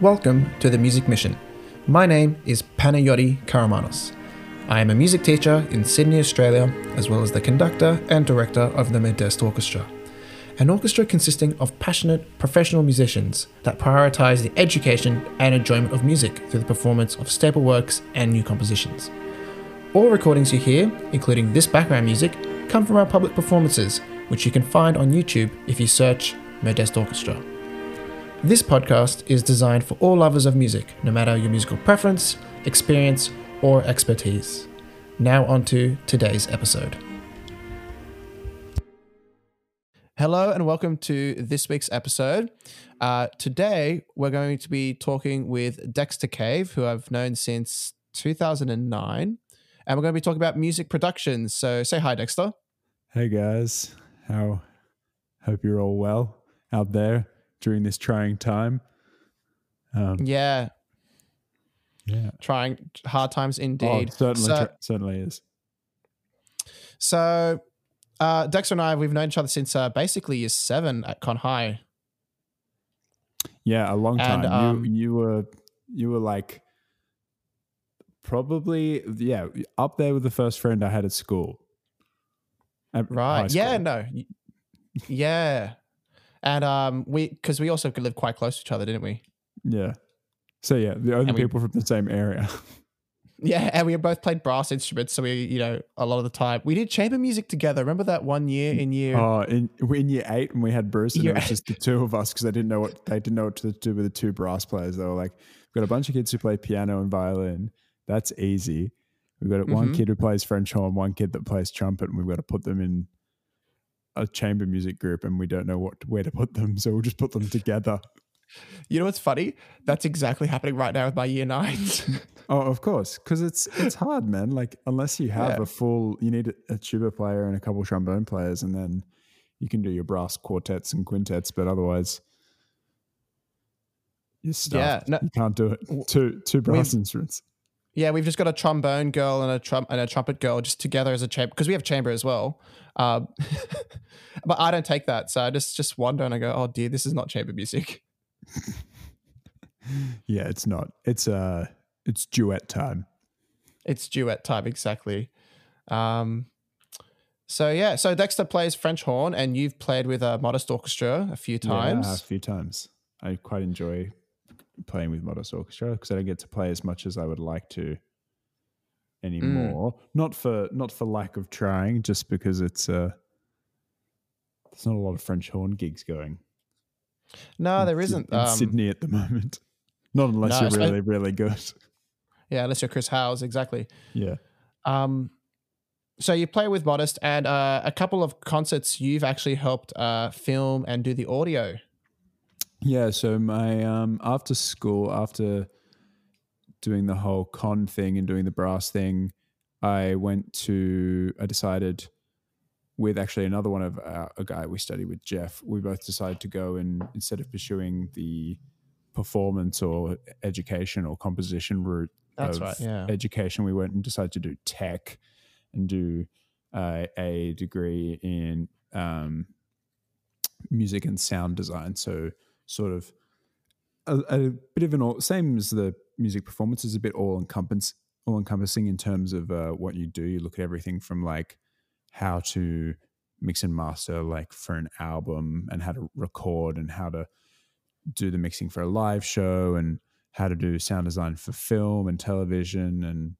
Welcome to the Music Mission. My name is Panayoti Karamanos. I am a music teacher in Sydney, Australia, as well as the conductor and director of the Modest Orchestra, an orchestra consisting of passionate professional musicians that prioritize the education and enjoyment of music through the performance of staple works and new compositions. All recordings you hear, including this background music, come from our public performances, which you can find on YouTube if you search Modest Orchestra. This podcast is designed for all lovers of music, no matter your musical preference, experience, or expertise. Now, on to today's episode. Hello, and welcome to this week's episode. Uh, today, we're going to be talking with Dexter Cave, who I've known since 2009, and we're going to be talking about music productions. So, say hi, Dexter. Hey guys, how hope you're all well out there during this trying time. Um, Yeah, yeah, trying hard times oh, indeed. certainly, So- tr- certainly is. So, uh, Dexter and I, we've known each other since uh, basically year seven at Con High. Yeah, a long And, time. um, you you were you were like probably yeah up there with the first friend I had at school. At Right. Yeah, no. Yeah. And um, we, because we also could live quite close to each other, didn't we? Yeah. So yeah, the only we- people from the same area. Yeah. And we both played brass instruments. So we, you know, a lot of the time we did chamber music together. Remember that one year in year? Oh, in in year eight when we had Bruce, and Year it was just the two of us because they didn't know what they didn't know what to do with the two brass players. They were like, "We've got a bunch of kids who play piano and violin. That's easy. We've got one Mhm. kid who plays French horn, one kid that plays trumpet, and we've got to put them in a chamber music group, and we don't know what where to put them, so we'll just put them together." You know what's funny? That's exactly happening right now with my year nines. Oh, of course, because it's it's hard, man. Like unless you have Yeah. a full, you need a, a tuba player and a couple trombone players, and then you can do your brass quartets and quintets. But otherwise, you're stuffed. no- you can't do it. Two two brass instruments. Yeah. We've just got a trombone girl and a trump and a trumpet girl just together as a chamber because we have chamber as well. Um, but I don't take that. So I just, just wonder and I go, oh dear, this is not chamber music. Yeah, it's not. It's uh, it's duet time. It's duet time, exactly. Um, so yeah, so Dexter plays French horn, and you've played with a modest orchestra a few times. Yeah, a few times. I quite enjoy playing with Modest Orchestra because I don't get to play as much as I would like to anymore. Not for not for lack of trying, just because it's uh there's not a lot of French horn gigs going. no, in there isn't. in Um, Sydney at the moment. Not unless No, you're really, really good. Yeah, unless you're Chris Howes, exactly. Yeah. Um, so you play with modest, and uh, a couple of concerts you've actually helped uh, film and do the audio. Yeah, so my um after school, after doing the whole con thing and doing the brass thing, I went to I decided with actually another one of our, a guy we studied with Jeff, we both decided to go and instead of pursuing the performance or education or composition route That's of right, yeah. education, we went and decided to do tech and do uh, a degree in um, music and sound design. So sort of a, a bit of an all, same as the music performance is a bit all encompass all encompassing in terms of uh, what you do. You look at everything from like how to mix and master like for an album and how to record and how to do the mixing for a live show and how to do sound design for film and television and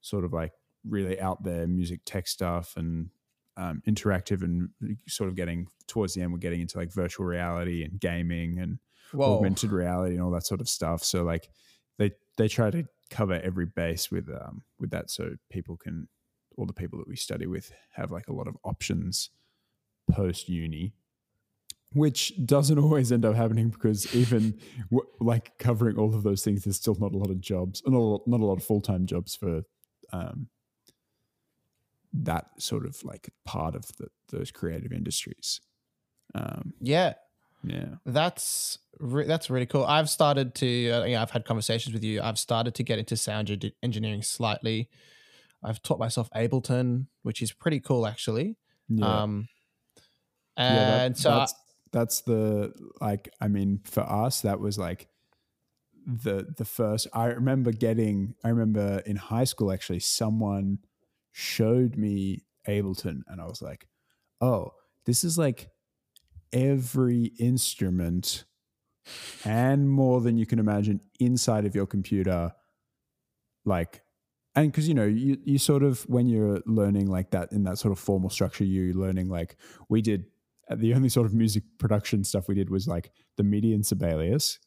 sort of like really out there music tech stuff and um, interactive and sort of getting towards the end we're getting into like virtual reality and gaming and Whoa. augmented reality and all that sort of stuff so like they they try to cover every base with um with that so people can all the people that we study with have like a lot of options post uni which doesn't always end up happening because even w- like covering all of those things there's still not a lot of jobs not a lot, not a lot of full-time jobs for um that sort of like part of the, those creative industries um Yeah, yeah that's re- that's really cool. I've started to, uh, yeah, I've had conversations with you. I've started to get into sound eng- engineering slightly. I've taught myself Ableton, which is pretty cool actually. yeah Um, Yeah, that- and so I- that's that's the like I mean for us that was like the the first I remember getting I remember in high school actually someone showed me Ableton and I was like, "Oh, this is like every instrument and more than you can imagine inside of your computer like and because you know you, you sort of when you're learning like that in that sort of formal structure you're learning like we did uh, the only sort of music production stuff we did was like the MIDI and Sibelius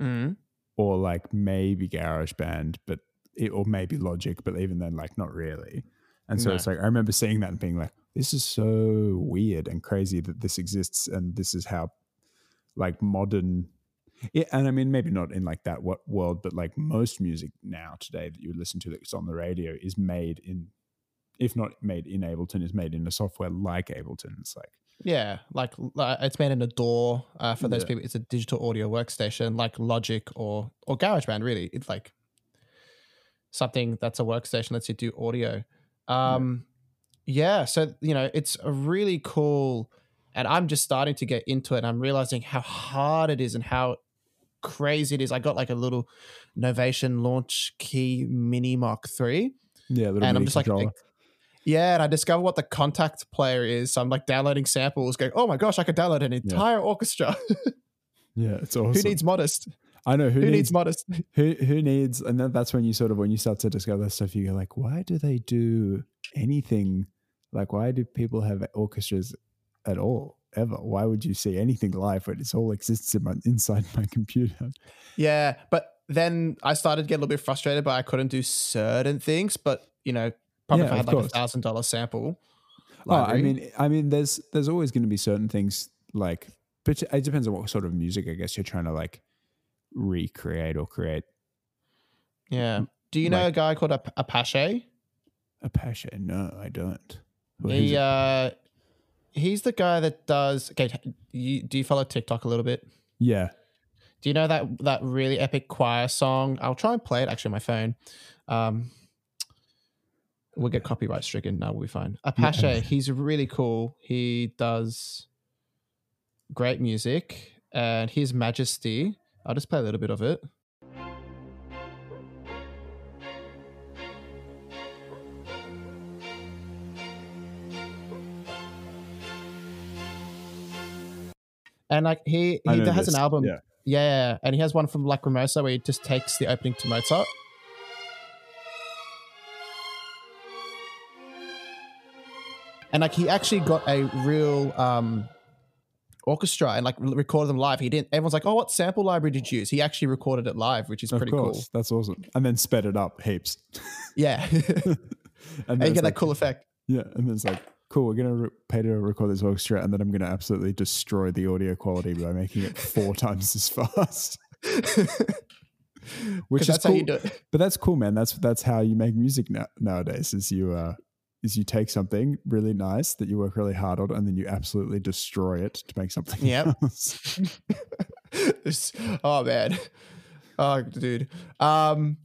Mm. or like maybe GarageBand, but it, or maybe Logic, but even then, like not really. And so No. it's like I remember seeing that and being like, this is so weird and crazy that this exists, and this is how like modern. Yeah, and I mean, maybe not in like that wo- world, but like most music now today that you listen to that's on the radio is made in, if not made in Ableton, is made in a software like Ableton. It's like, Yeah, like uh, it's made in a DAW Uh, for those Yeah. people, it's a digital audio workstation like Logic or or GarageBand. Really, it's like something that's a workstation lets you do audio. Um, yeah. so you know, it's a really cool, and I'm just starting to get into it. I'm realizing how hard it is and how crazy it is. I got like a little Novation Launchkey Mini Mark Three yeah, little and I'm just like, yeah, and I discovered what the Kontakt Player is. So I'm like downloading samples, going, oh my gosh, I could download an entire orchestra. yeah, it's awesome. Who needs modest? I know Who, who, needs, modest? who who needs and then that's when you sort of when you start to discover stuff you go like why do they do anything like why do people have orchestras at all ever why would you see anything live when it all exists in my, inside my computer Yeah, but then I started to get a little bit frustrated, but I couldn't do certain things. But you know, probably Yeah, if I had like a thousand dollar sample. oh i mean i mean there's there's always going to be certain things like but it depends on what sort of music i guess you're trying to like recreate or create yeah. Do you know like- a guy called Ap- Apashe? Apashe no i don't Who he uh, he's the guy that does. Okay, you, do you follow TikTok a little bit? yeah Do you know that that really epic choir song? I'll try and play it actually on my phone. Um, we'll get copyright stricken. No, we'll be fine. Apashe, he's really cool. He does great music, and His Majesty. I'll just play a little bit of it. And like he he has this. an album, yeah yeah, and he has one from Lacrimosa where he just takes the opening to Mozart. And like he actually got a real um orchestra and like recorded them live. He didn't everyone's like, Oh, what sample library did you use? He actually recorded it live, which is of pretty course that's awesome and then sped it up heaps. Yeah. and and you get that cool effect. Yeah, and then it's like, cool, we're gonna re- pay to record this orchestra, and then I'm gonna absolutely destroy the audio quality by making it four times as fast. Which is that's cool, how you do it. but that's cool, man. That's that's how you make music now, nowadays. Is you uh, is you take something really nice that you work really hard on, and then you absolutely destroy it to make something Yep. else. This- oh man oh dude um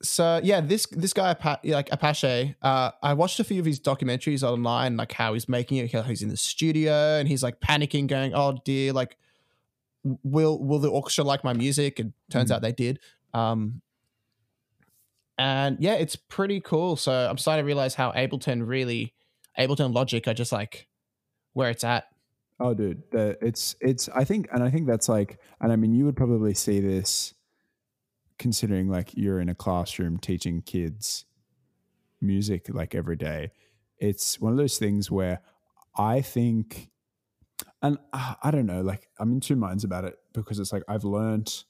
so yeah this this guy like Apashe uh i watched a few of his documentaries online like how he's making it how he's in the studio and he's like panicking going oh dear like will will the orchestra like my music and turns Mhm. out they did um and yeah it's pretty cool so i'm starting to realize how ableton really ableton logic are just like where it's at Oh, dude, it's it's. I think, and I think that's like, and I mean, you would probably see this, considering like you're in a classroom teaching kids music like every day. It's one of those things where I think, and uh, I don't know, like I'm in two minds about it because it's like I've learned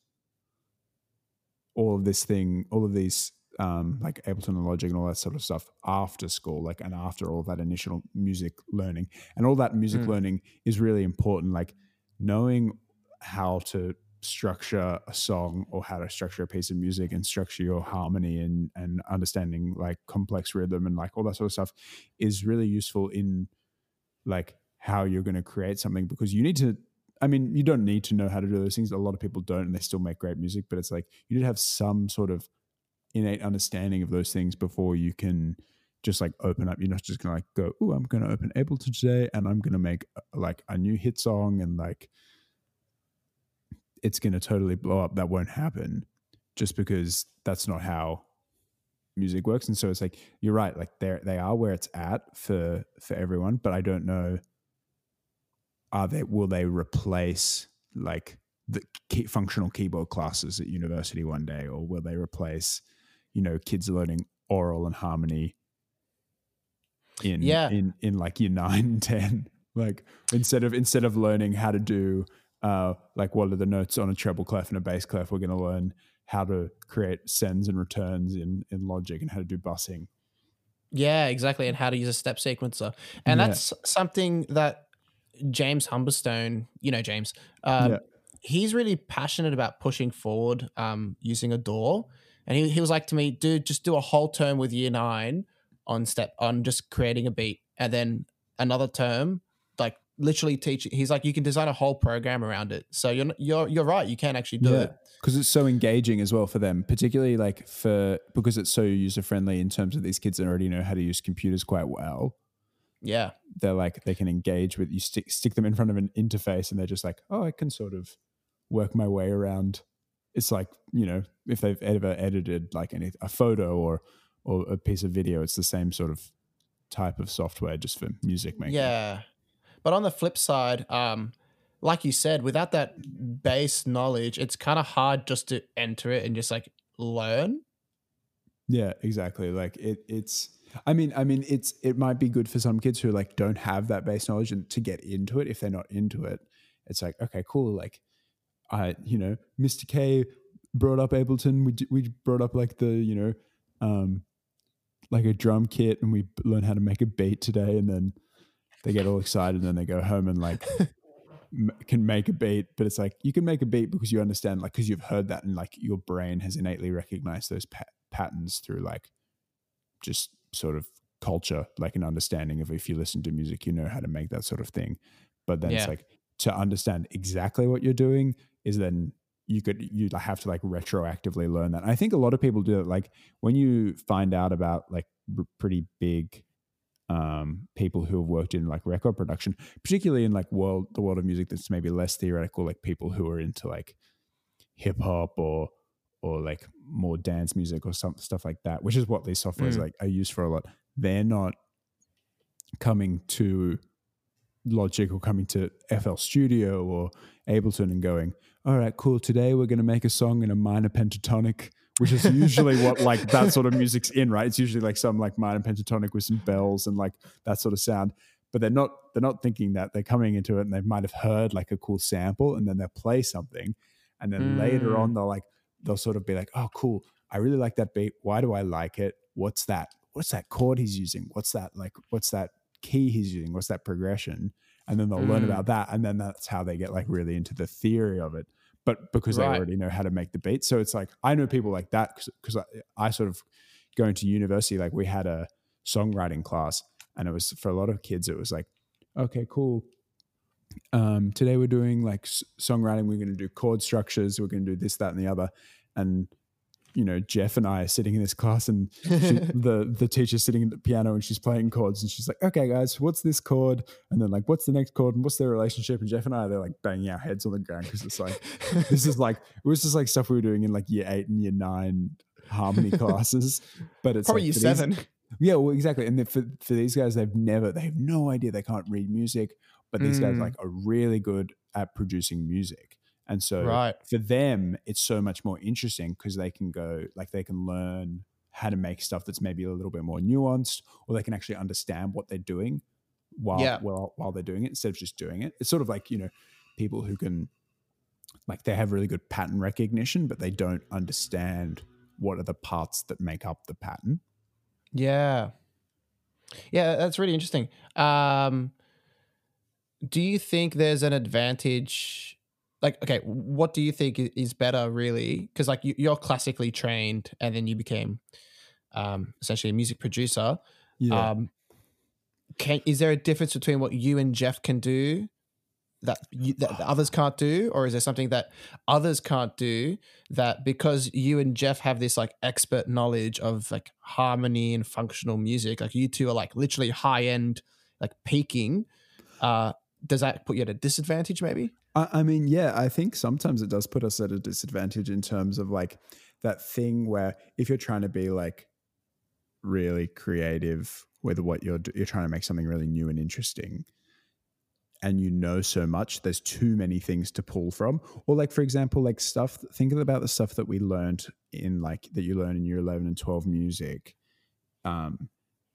all of this thing, all of these um, like Ableton and Logic and all that sort of stuff after school, like and after all that initial music learning, and all that music Mm. learning is really important. Like knowing how to structure a song or how to structure a piece of music and structure your harmony and and understanding like complex rhythm and like all that sort of stuff is really useful in like how you're going to create something because you need to I mean, you don't need to know how to do those things. A lot of people don't, and they still make great music. But it's like you need to have some sort of innate understanding of those things before you can just like open up. You're not just gonna like go, "Oh, I'm gonna open Ableton today, and I'm gonna make uh, like a new hit song," and like it's to totally blow up. That won't happen just because that's not how music works. And so it's like you're right, like they they are where it's at for for everyone, but I don't know. Are they will they replace like the key, functional keyboard classes at university one day, or will they replace, you know, kids learning aural and harmony in Yeah. in in like year nine and ten? Like instead of instead of learning how to do uh like what are the notes on a treble clef and a bass clef, we're going to learn how to create sends and returns in in Logic and how to do busing. Yeah, exactly. And how to use a step sequencer. And Yeah. that's something that James Humberstone, you know, James, um, Yeah. he's really passionate about pushing forward um, using a DAW. And he, he was like to me, dude, just do a whole term with year nine on step, on just creating a beat. And then another term, like literally teach. He's like, you can design a whole program around it. So you're, you're, you're right. You can actually do it. because it's so engaging as well for them, particularly like for because it's so user friendly in terms of these kids that already know how to use computers quite well. Yeah. They're like they can engage with you stick stick them in front of an interface and they're just like, oh, I can sort of work my way around. It's like you know if they've ever edited like any a photo or or a piece of video, it's the same sort of type of software just for music making. Yeah. But on the flip side, um, like you said, without that base knowledge, it's kind of hard just to enter it and just like learn. Yeah, exactly. Like it, it's. I mean, I mean, it's. It might be good for some kids who like don't have that base knowledge and to get into it. If they're not into it, it's like okay, cool. Like, I, you know, Mr. K brought up Ableton. We d- we brought up like the you know, um, like a drum kit, and we learn how to make a beat today. And then they get all excited, and then they go home and like m- can make a beat. But it's like you can make a beat because you understand, like, because you've heard that, and like your brain has innately recognized those pa- patterns through like just sort of culture, like an understanding of if you listen to music, you know how to make that sort of thing. But then Yeah. it's like to understand exactly what you're doing is then you could you have to like retroactively learn that. And I think a lot of people do it. Like when you find out about like r- pretty big um, people who have worked in like record production, particularly in like world the world of music that's maybe less theoretical, like people who are into like hip hop or or like more dance music or some stuff like that, which is what these softwares Mm. like are used for a lot. They're not coming to Logic or coming to FL Studio or Ableton and going, all right, cool. Today we're going to make a song in a minor pentatonic, which is usually what like that sort of music's in, right? It's usually like some like minor pentatonic with some bells and like that sort of sound. But they're not they're not thinking that they're coming into it and they might have heard like a cool sample and then they'll play something, and then later Mm. on they'll like they'll sort of be like, oh, cool. I really like that beat. Why do I like it? What's that? What's that chord he's using? What's that like? What's that key he's using? What's that progression? And then they'll learn Mm. about that, and then that's how they get like really into the theory of it. But because they already know how to make the beat, so it's like I know people like that because I, I sort of going to university. Like we had a songwriting class, and it was for a lot of kids. It was like, okay, cool. Um, today we're doing like songwriting. We're going to do chord structures. We're going to do this, that, and the other. And you know, Jeff and I are sitting in this class, and she, the the teacher's sitting at the piano, and she's playing chords, and she's like, "Okay, guys, what's this chord?" And then like, "What's the next chord?" And what's their relationship? And Jeff and I, they're like banging our heads on the ground because it's like this is like it was just like stuff we were doing in like year eight and year nine harmony classes. But it's Probably like year for these- seven. yeah, well, exactly. And then for for these guys, they've never, they have no idea. They can't read music, but these guys Mm. like are really good at producing music. And so Right. for them, it's so much more interesting because they can go like they can learn how to make stuff that's maybe a little bit more nuanced, or they can actually understand what they're doing while Yeah. while while they're doing it instead of just doing it. It's sort of like you know people who can like they have really good pattern recognition, but they don't understand what are the parts that make up the pattern. Yeah. Yeah, that's really interesting. Um, do you think there's an advantage? Like, okay, what do you think is better, really? Because like you, you're classically trained, and then you became um, essentially a music producer. Yeah. Um, can is there a difference between what you and Jeff can do that, you, that others can't do, or is there something that others can't do that because you and Jeff have this like expert knowledge of like harmony and functional music, like you two are like literally high end, like peaking. Uh, does that put you at a disadvantage? Maybe. I, I mean, yeah, I think sometimes it does put us at a disadvantage in terms of like that thing where if you're trying to be like really creative with what you're you're trying to make something really new and interesting and you know so much there's too many things to pull from or like for example like stuff think about the stuff that we learned in like that you learn in year 11 and 12 music um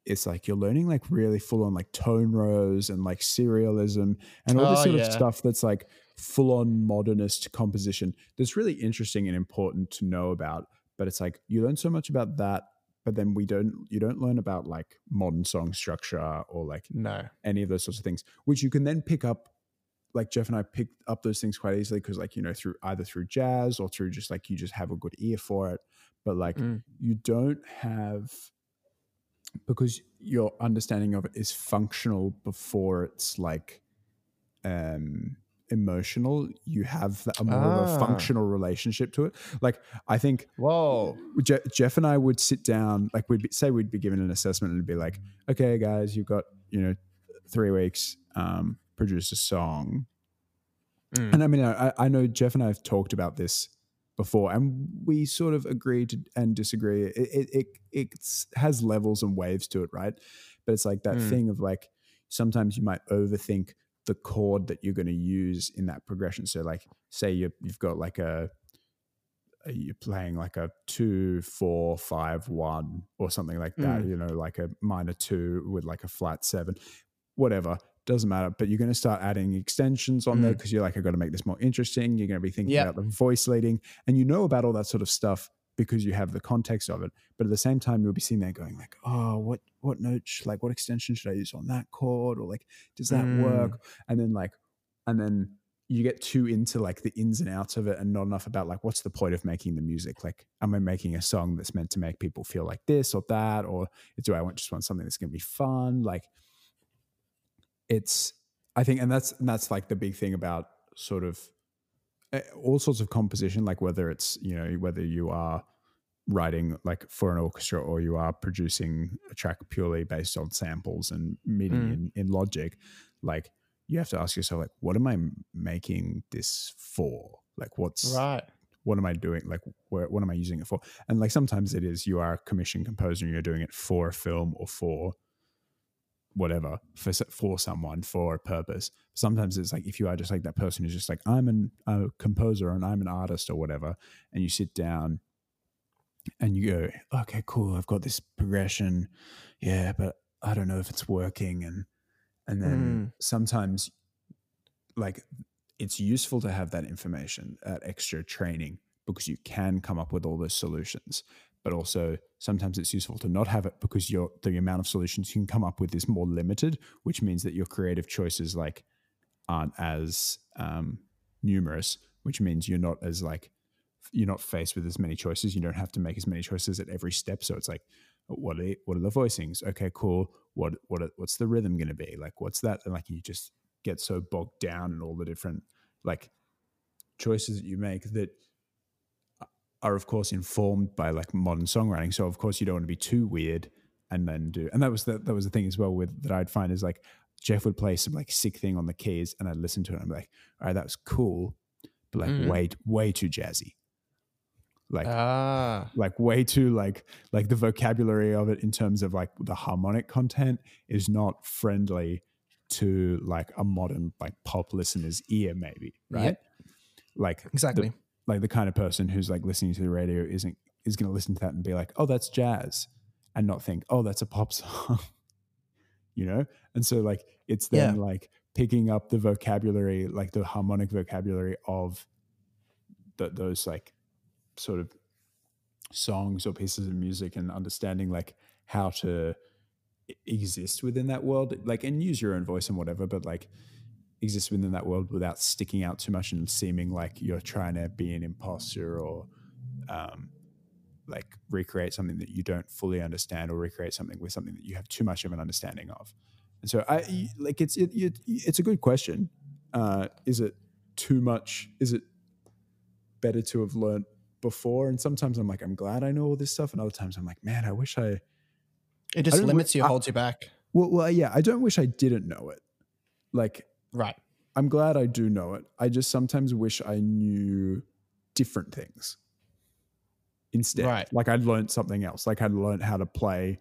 it's like you're learning like really full on like tone rows and like serialism and all this Oh, sort yeah. of stuff that's like full on modernist composition that's really interesting and important to know about but it's like you learn so much about that but then we don't you don't learn about like modern song structure or like No. any of those sorts of things, which you can then pick up. Like Jeff and I picked up those things quite easily because, like, you know, through either through jazz or through just like you just have a good ear for it. But like, Mm. you don't have because your understanding of it is functional before it's like um emotional you have a more of a Ah. functional relationship to it like i think Whoa. Je- Jeff and I would sit down, like we'd be, say we'd be given an assessment and be like, okay, guys, you've got you know three weeks, um, produce a song. Mm. And I mean, I, I know Jeff and I have talked about this before, and we sort of agree to, and disagree. It it it it's, has levels and waves to it, right? But it's like that Mm. thing of like sometimes you might overthink the chord that you're going to use in that progression. So, like, say you you've got like a you're playing like a two, four, five, one, or something like that, Mm. you know, like a minor two with like a flat seven, whatever, doesn't matter. But you're going to start adding extensions on there Mm. because you're like, I've got to make this more interesting. You're going to be thinking Yeah. about the voice leading, and you know about all that sort of stuff because you have the context of it. But at the same time, you'll be sitting there going like, oh, what what note, sh- like what extension should I use on that chord, or like does that Mm. work? And then like, and then you get too into like the ins and outs of it and not enough about like what's the point of making the music like am i making a song that's meant to make people feel like this or that or do i want just want something that's going to be fun like it's i think and that's and that's like the big thing about sort of eh, all sorts of composition like whether it's you know whether you are writing like for an orchestra or you are producing a track purely based on samples and MIDI Mm. in, in logic like you have to ask yourself like what am i making this for like what's Right. what am i doing like where, what am i using it for and like sometimes it is you are a commission composer and you're doing it for a film or for whatever for for someone for a purpose sometimes it's like if you are just like that person who's just like i'm an, a composer and i'm an artist or whatever and you sit down and you go okay cool i've got this progression. Yeah but i don't know if it's working and and then sometimes like it's useful to have that information that extra training because you can come up with all those solutions but also sometimes it's useful to not have it because your the amount of solutions you can come up with is more limited which means that your creative choices like aren't as um, numerous which means you're not as like you're not faced with as many choices. You don't have to make as many choices at every step. So it's like what are what are the voicings? Okay cool. What what are- what's the rhythm going to be? Like what's that? And like you just get so bogged down in all the different like choices that you make that are of course informed by like modern songwriting. So of course you don't want to be too weird and then do and that was the that was the thing as well with that I'd find is like Jeff would play some like sick thing on the keys and I'd listen to it and I'm like all right that was cool but like Mm. way way too jazzy like Ah. like way too like like the vocabulary of it in terms of like the harmonic content is not friendly to like a modern like pop listener's ear maybe right Yep. like Exactly. the, like the kind of person who's like listening to the radio isn't is going to listen to that and be like oh that's jazz and not think oh that's a pop song you know and so like it's then Yeah. like picking up the vocabulary like the harmonic vocabulary of the, those like sort of songs or pieces of music and understanding like how to exist within that world like and use your own voice and whatever but like exist within that world without sticking out too much and seeming like you're trying to be an imposter or um, like recreate something that you don't fully understand or recreate something with something that you have too much of an understanding of. And so i like it's it, it, it's a good question. Uh, is it too much is it better to have learned before and sometimes i'm like i'm glad i know all this stuff and other times i'm like man i wish i It just don't limits you, I- holds you back. well, well yeah i don't wish i didn't know it like Right. I'm glad I do know it. I just sometimes wish I knew different things instead. Right. Like I'd learned something else. Like I'd learned how to play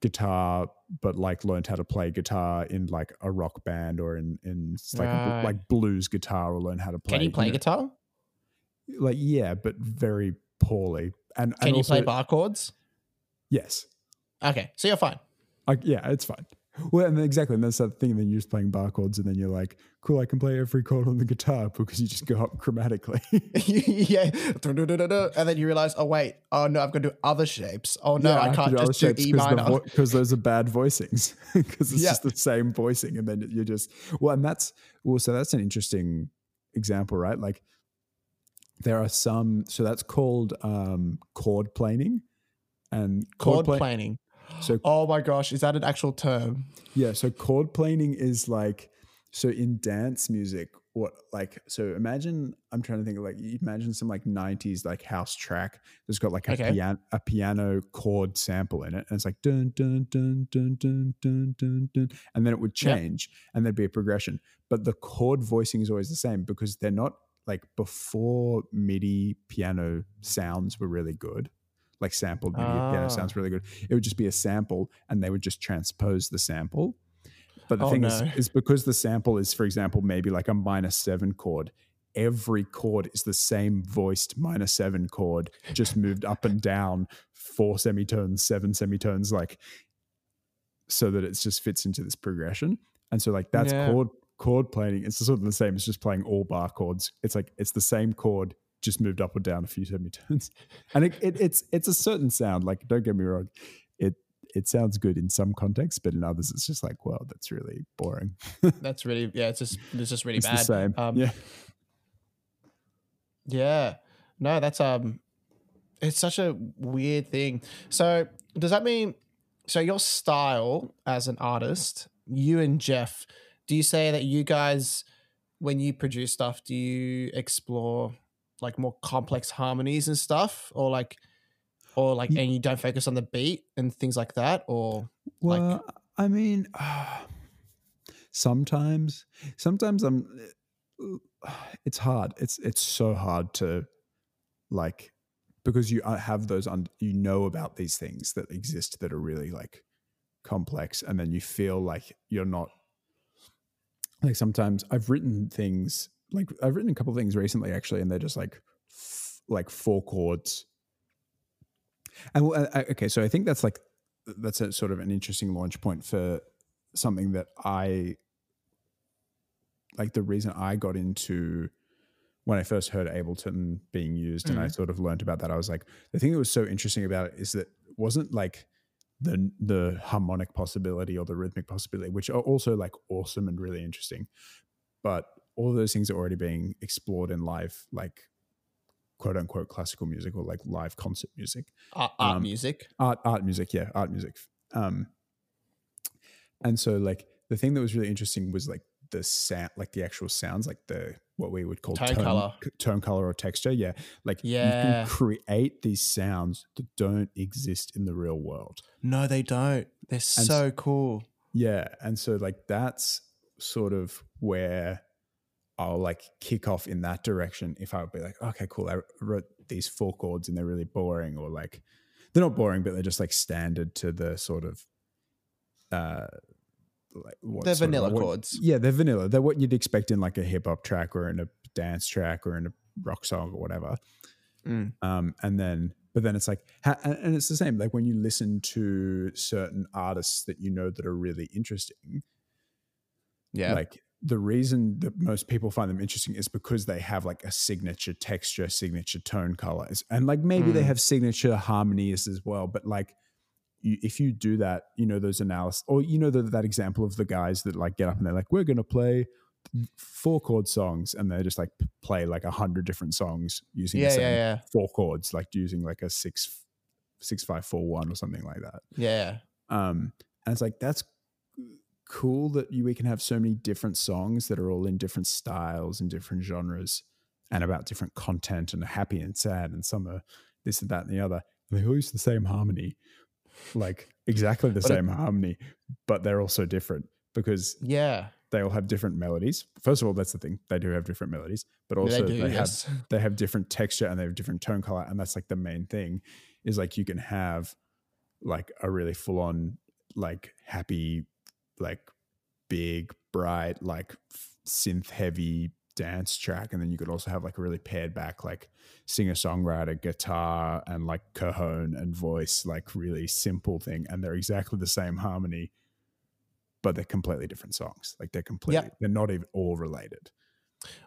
guitar, but like learned how to play guitar in like a rock band or in in like Right. like blues guitar, or learn how to play. Can you play know, guitar? Like yeah, but very poorly. And Can and you also, play bar chords? Yes. Okay, so you're fine. I, yeah, it's fine. Well, and then exactly, and that's that thing. And then you're just playing bar chords, and then you're like, "Cool, I can play every chord on the guitar because you just go up chromatically." yeah. And then you realize, oh wait, oh no, I've got to do other shapes. Oh no, I, can't just do E minor. because those are bad voicings because it's Yeah. just the same voicing, and then you're just well, and that's well, so that's an interesting example, right? Like there are some, so that's called um, chord planing, and Chord pla- planing. So Oh my gosh, is that an actual term? Yeah, so chord planing is like so in dance music. What like so? Imagine I'm trying to think of like you imagine some like '90s like house track that's got like a Okay. piano a piano chord sample in it, and it's like dun dun dun dun dun dun dun dun, and then it would Yep. change, and there'd be a progression. But the chord voicing is always the same because they're not like before MIDI piano sounds were really good. Like sampled MIDI piano Ah. sounds really good. It would just be a sample, and they would just transpose the sample. But the Oh, thing is, no. is because the sample is, for example, maybe like a minus seven chord. Every chord is the same voiced minus seven chord, just moved up and down four semitones, seven semitones, like so that it just fits into this progression. And so, like that's Yeah. chord chord planing. It's sort of the same as just playing all bar chords. It's like it's the same chord, just moved up or down a few semitones. And it, it, it's it's a certain sound. Like don't get me wrong, it it sounds good in some contexts, but in others, it's just like, well, that's really boring. That's really yeah. It's just it's just really it's bad. the same. Um, yeah. Yeah. No, that's um it's such a weird thing. So, does that mean so your style as an artist, you and Jeff, do you say that you guys when you produce stuff, do you explore like more complex harmonies and stuff or like or like and you don't focus on the beat and things like that or like- I mean, sometimes, sometimes I'm. It's hard. It's it's so hard to, like, because you uh, have those. Un, you know about these things that exist that are really like complex, and then you feel like you're not. Like sometimes I've written things like I've written a couple of things recently actually, and they're just like f- like four chords. And well, I- okay, so I think that's like that's a sort of an interesting launch point for something that I like the reason I got into when I first heard Ableton being used and I mm. sort of learned about that I was like the thing that was so interesting about it is that it wasn't like the the harmonic possibility or the rhythmic possibility which are also like awesome and really interesting. But all of those things are already being explored in live like quote unquote classical music or like live concert music. Art, art Um, music? art art music yeah art music. Um and so like the thing that was really interesting was like the sound like the actual sounds like the what we would call Tone color. tone color or texture yeah like Yeah. you can create these sounds that don't exist in the real world No, they don't. They're so cool. yeah and so like that's sort of where I'll like kick off in that direction if I would be like, okay, cool. I wrote these four chords and they're really boring, or like they're not boring, but they're just like standard to the sort of uh like what They're of- vanilla what- chords. Yeah, they're vanilla. They're what you'd expect in like a hip hop track or in a dance track or in a rock song or whatever. Mm. Um, and then, but then it's like, ha- and it's the same. Like when you listen to certain artists that you know that are really interesting, Yeah. like the reason that most people find them interesting is because they have like a signature texture, signature tone colors, and like maybe they Mm. have signature harmonies as well. But like, you, if you do that, you know those analysis, or you know the, that example of the guys that like get up and they're like, we're gonna play four chord songs, and they just like play like a hundred different songs using yeah, the same yeah, yeah. four chords, like using like a six six five four one or something like that. Yeah. Um, and it's like that's cool that you, we can have so many different songs that are all in different styles and different genres and about different content and happy and sad and some are this and that and the other. And they all use the same harmony, like exactly the But it- same harmony, but they're also different because Yeah. they all have different melodies. First of all, that's the thing; they do have different melodies, but also they they, do, yes. have they have different texture and they have different tone color, and that's like the main thing. Is like you can have like a really full on like happy like big bright like synth heavy dance track and then you could also have like a really pared back like singer songwriter guitar and like cajon and voice like really simple thing and they're exactly the same harmony but they're completely different songs like they're completely they're not even all related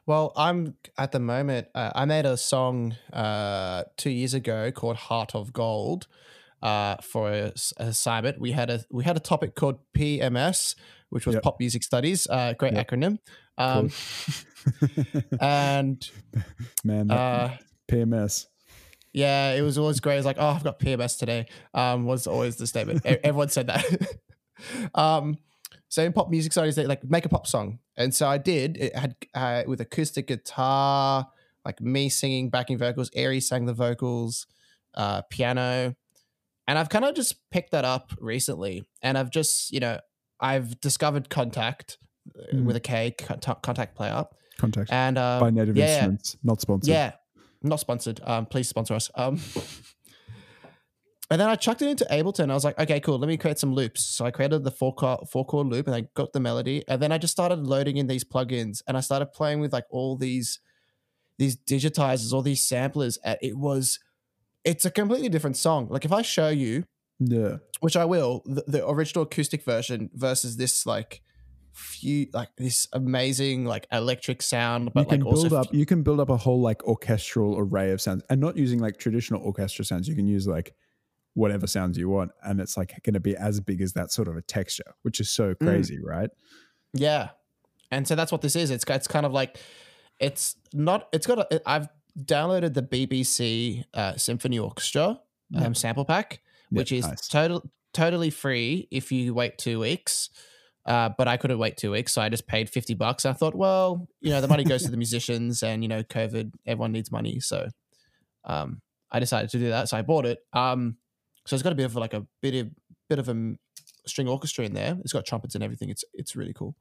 Well, I'm at the moment. Uh, I made a song uh, two years ago called "Heart of Gold" uh, for a, an assignment. We had a we had a topic called PMS, which was Yep. Pop Music Studies. Uh, great Yep. acronym. Um, and man uh, pms yeah, it was always great. It's like, oh, I've got PMS today. Um, was always the statement. Everyone said that. um, so in pop music studies, they like make a pop song, and so I did. It had uh, with acoustic guitar, like me singing backing vocals. Airy sang the vocals, uh, piano, and I've kind of just picked that up recently, and I've just you know I've discovered Kontakt Mm. with a K, Con- Kontakt Player, Kontakt and uh, by native yeah. instruments not sponsored yeah, not sponsored. Um, please sponsor us. Um, and then I chucked it into Ableton. I was like, okay, cool. Let me create some loops. So I created the four chord, four chord loop, and I got the melody. And then I just started loading in these plugins, and I started playing with like all these these digitizers, all these samplers. And it was, it's a completely different song. Like if I show you, yeah which I will, the, the original acoustic version versus this like few like this amazing like electric sound, but you can like also build up you can build up a whole like orchestral array of sounds and not using like traditional orchestra sounds you can use like whatever sounds you want and it's like going to be as big as that sort of a texture which is so crazy right Yeah, and so that's what this is. It's it's kind of like it's not. It's got. A, I've downloaded the BBC uh, Symphony Orchestra Yeah. um, sample pack, Yeah, which is nice. total totally free if you wait two weeks. Uh, but I couldn't wait two weeks, so I just paid fifty bucks. I thought, well, you know, the money goes to the musicians, and you know, COVID, everyone needs money, so um, I decided to do that. So I bought it. Um, so it's got a bit of like a bit of bit of a string orchestra in there. It's got trumpets and everything. It's it's really cool.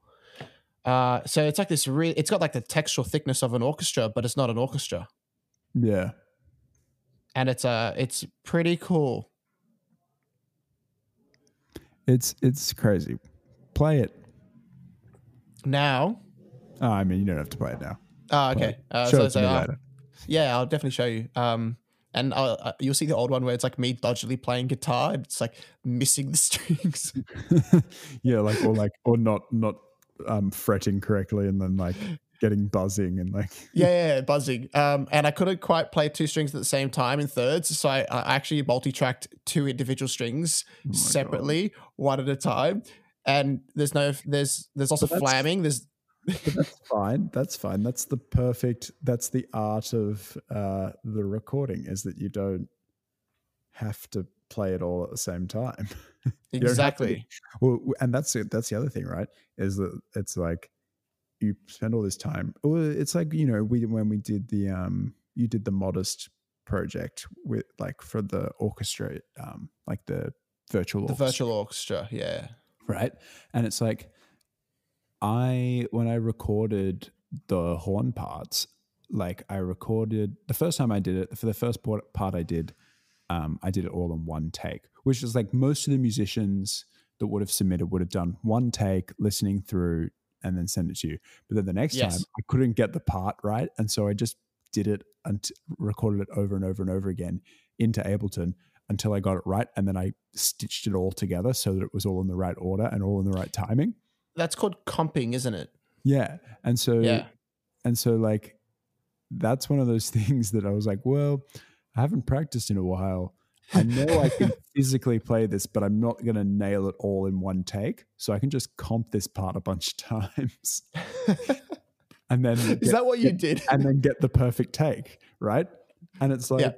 Uh, so it's like this. Re- it's got like the textural thickness of an orchestra, but it's not an orchestra, yeah and it's uh it's pretty cool. it's it's crazy play it Now, oh, i mean you don't have to play it now oh, okay. Uh, show so it so, me uh, later yeah, I'll definitely show you. Um, and uh, you'll see the old one where it's like me dodgily playing guitar, and it's like missing the strings. yeah like or like or not not um fretting correctly and then like getting buzzing and like yeah, yeah, yeah, buzzing. Um, and I couldn't quite play two strings at the same time in thirds, so I, I actually multi-tracked two individual strings Oh my God. separately, one at a time. And there's no, there's, there's also But that's- flamming. There's, that's fine. That's fine. That's the perfect. That's the art of uh, the recording is that you don't have to play it all at the same time. To exactly. well, and that's it. That's the other thing, right? Is that it's like you spend all this time. It's like you know we when we did the um you did the modest project with like for the orchestra um like the virtual The orchestra virtual orchestra. Yeah. Right? And it's like I when I recorded the horn parts, like I recorded the first time I did it for the first part, part I did, um, I did it all in one take, which is like most of the musicians that would have submitted would have done one take, listening through, and then send it to you. But then the next Yes. time I couldn't get the part right, and so I just did it and recorded it over and over and over again into Ableton until I got it right, and then I stitched it all together so that it was all in the right order and all in the right timing. That's called comping, isn't it? Yeah, and so Yeah. and so like that's one of those things that I was like, well, I haven't practiced in a while. I know I can physically play this, but I'm not going to nail it all in one take. So I can just comp this part a bunch of times and then Is get- that what you get- did? and then get the perfect take, right? And it's like Yeah.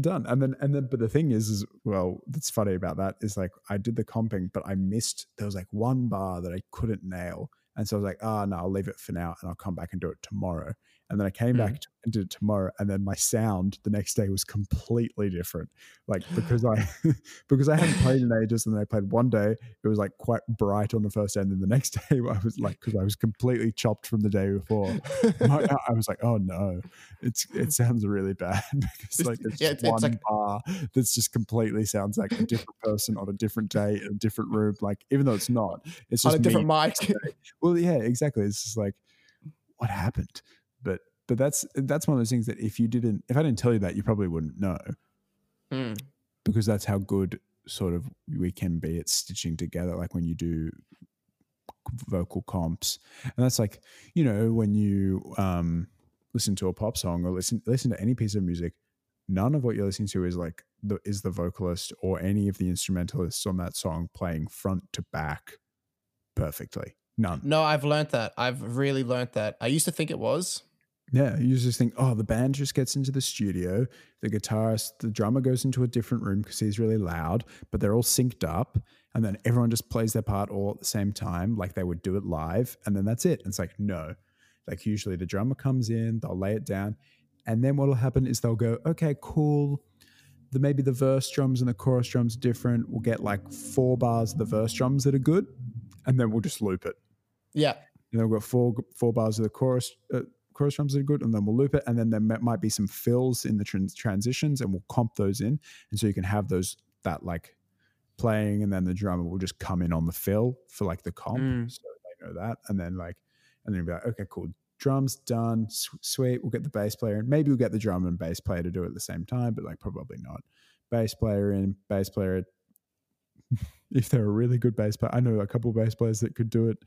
Done. And then and then but the thing is is well, that's funny about that is like I did the comping, but I missed there was like one bar that I couldn't nail. And so I was like, ah, no, I'll leave it for now and I'll come back and do it tomorrow. And then I came Mm. back and did it tomorrow, and then my sound the next day was completely different. Like because I because I hadn't played in ages, and then I played one day, it was like quite bright on the first day, and then the next day I was like because I was completely chopped from the day before. I, I was like, oh no, it's it sounds really bad because like it's Yeah, just it's- it's one like- bar that's just completely sounds like a different person on a different day in a different room. Like even though it's not, it's on just a different mic. Well, yeah, exactly. It's just like what happened, but that's that's one of those things that if you didn't, if I didn't tell you that, you probably wouldn't know Mm. because that's how good sort of we can be at stitching together. Like when you do vocal comps, and that's like you know when you um, listen to a pop song or listen listen to any piece of music, none of what you're listening to is like the is the vocalist or any of the instrumentalists on that song playing front to back perfectly. None. No, I've learned that. I've really learned that. I used to think it was. Yeah, you just think, oh, the band just gets into the studio. The guitarist, the drummer goes into a different room because he's really loud, but they're all synced up. And then everyone just plays their part all at the same time, like they would do it live. And then that's it. And it's like, no. Like usually the drummer comes in, they'll lay it down. And then what'll happen is they'll go, okay, cool. The, maybe the verse drums and the chorus drums are different. We'll get like four bars of the verse drums that are good. And then we'll just loop it Yeah. and then we've got four four bars of the chorus uh, chorus drums that are good, and then we'll loop it, and then there might be some fills in the trans- transitions, and we'll comp those in, and so you can have those that like playing, and then the drummer will just come in on the fill for like the comp, Mm. so they know that, and then like, and then you'll be like, okay, cool, drums done, sweet, we'll get the bass player, and maybe we'll get the drum and bass player to do it at the same time, but like probably not. Bass player in, bass player. If they're a really good bass player, I know a couple of bass players that could do it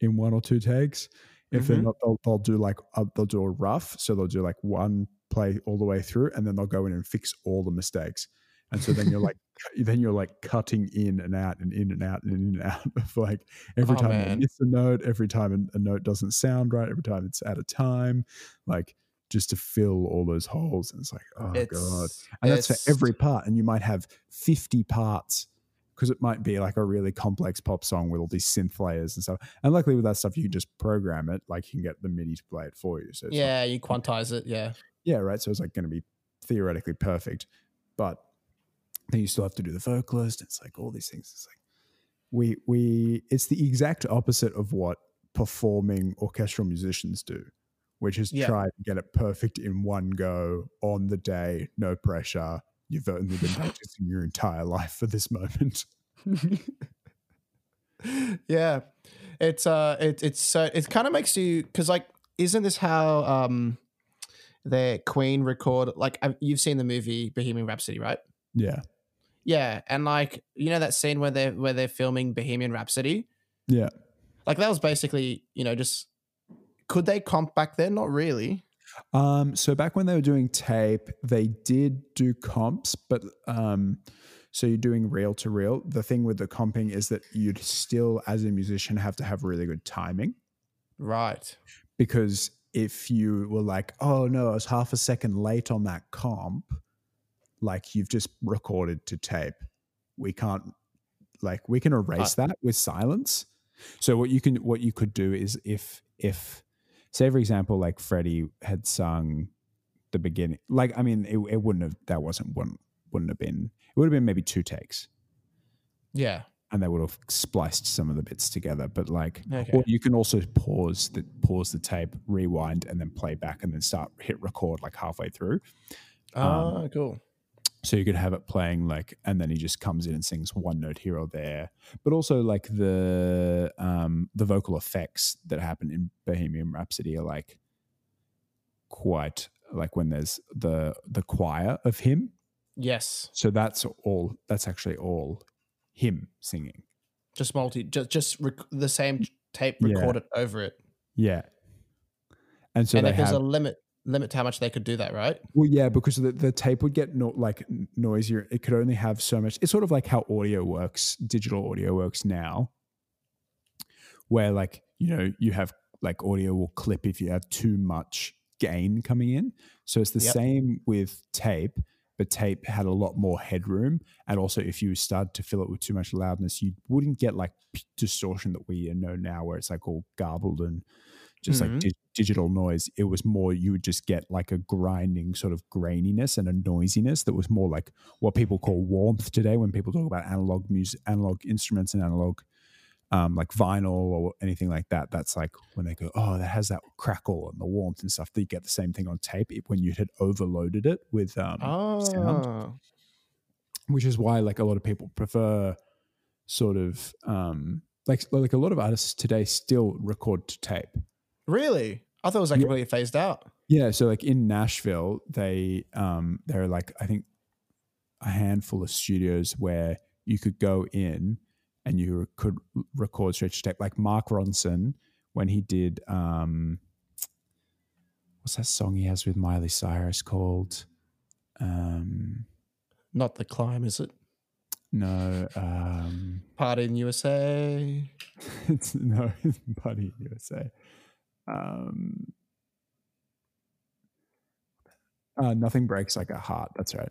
in one or two takes. If they're Mhm. not, they'll, they'll do like uh, they'll do a rough, so they'll do like one play all the way through, and then they'll go in and fix all the mistakes. And so then you're like, then you're like cutting in and out and in and out and in and out of like every Oh, time you miss a note, every time a, note doesn't sound right, every time it's out of time, like just to fill all those holes. And it's like, oh it's, god, and that's for every part. And you might have 50 parts because it might be like a really complex pop song with all these synth layers and stuff. And luckily with that stuff, you can just program it. Like you can get the MIDI to play it for you. So Yeah, you quantize it. Yeah. yeah, right. So it's like going to be theoretically perfect, but then you still have to do the vocalist. It's like all these things. It's like we we it's the exact opposite of what performing orchestral musicians do, which is Yeah. try to get it perfect in one go on the day, no pressure. You've only been practicing your entire life for this moment. yeah. It's uh it it's so it kind of makes you cuz like isn't this how um the Queen record like uh, you've seen the movie Bohemian Rhapsody, right? Yeah, Yeah, and like you know that scene where they're where they're filming Bohemian Rhapsody, yeah. like that was basically you know just could they comp back then? Not really. Um, so back when they were doing tape, they did do comps, but um, so you're doing reel to reel. The thing with the comping is that you'd still, as a musician, have to have really good timing Right. because if you were like, oh no, I was half a second late on that comp, like you've just recorded to tape. We can't, like, we can erase that with silence. So what you can, what you could do is if, if, say for example, like Freddie had sung the beginning, like, I mean, it, it wouldn't have, that wasn't, wouldn't, wouldn't have been, it would have been maybe two takes Yeah. and they would have spliced some of the bits together. But like, Okay. or you can also pause the pause the tape, rewind, and then play back, and then start hit record like halfway through. Oh, cool. So you could have it playing like, and then he just comes in and sings one note here or there. But also like the um the vocal effects that happen in Bohemian Rhapsody are like quite like when there's the the choir of him. Yes. So that's all. That's actually all him singing. Just multi just just rec- the same tape Yeah. recorded over it. Yeah. And so and if there's have a limit limit to how much they could do that, right? Well, yeah, because the, the tape would get no, like noisier. It could only have so much. It's sort of like how audio works, digital audio works now, where like you know you have like audio will clip if you have too much gain coming in. So it's the Yep. same with tape, but tape had a lot more headroom, and also if you started to fill it with too much loudness, you wouldn't get like distortion that we know now, where it's like all garbled and just Mhm. like di- digital noise. It was more you would just get like a grinding sort of graininess and a noisiness that was more like what people call warmth today when people talk about analog music, analog instruments, and analog um, like vinyl or anything like that. That's like when they go, oh, that has that crackle and the warmth and stuff. That you get the same thing on tape when you had overloaded it with um, sound Oh. which is why like a lot of people prefer sort of um like like a lot of artists today still record to tape Really? I thought it was like Yeah. completely phased out. yeah so like in nashville they um there are like i think a handful of studios where you could go in and you could record straight to tape like mark ronson when he did um what's that song he has with miley cyrus called um Not the climb, is it? no um Party in USA. it's no it's Buddy USA. Um, uh, nothing breaks like a heart. That's right.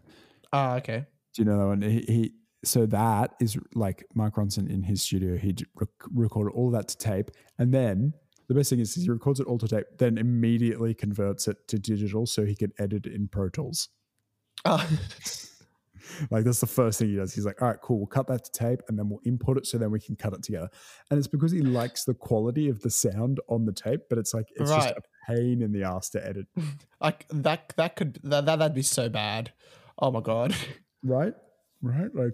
Ah, okay. Do you know that one? He, he so that is like Mark Ronson in his studio. He rec- recorded all that to tape, and then the best thing is he records it all to tape, then immediately converts it to digital so he can edit it in Pro Tools. Ah, Like that's the first thing he does. He's like, all right, cool, we'll cut that to tape and then we'll input it so then we can cut it together. And it's because he likes the quality of the sound on the tape, but it's like it's just a pain in the ass to edit. like that. That could that, that that'd be so bad. Oh my god. Right? Right? Like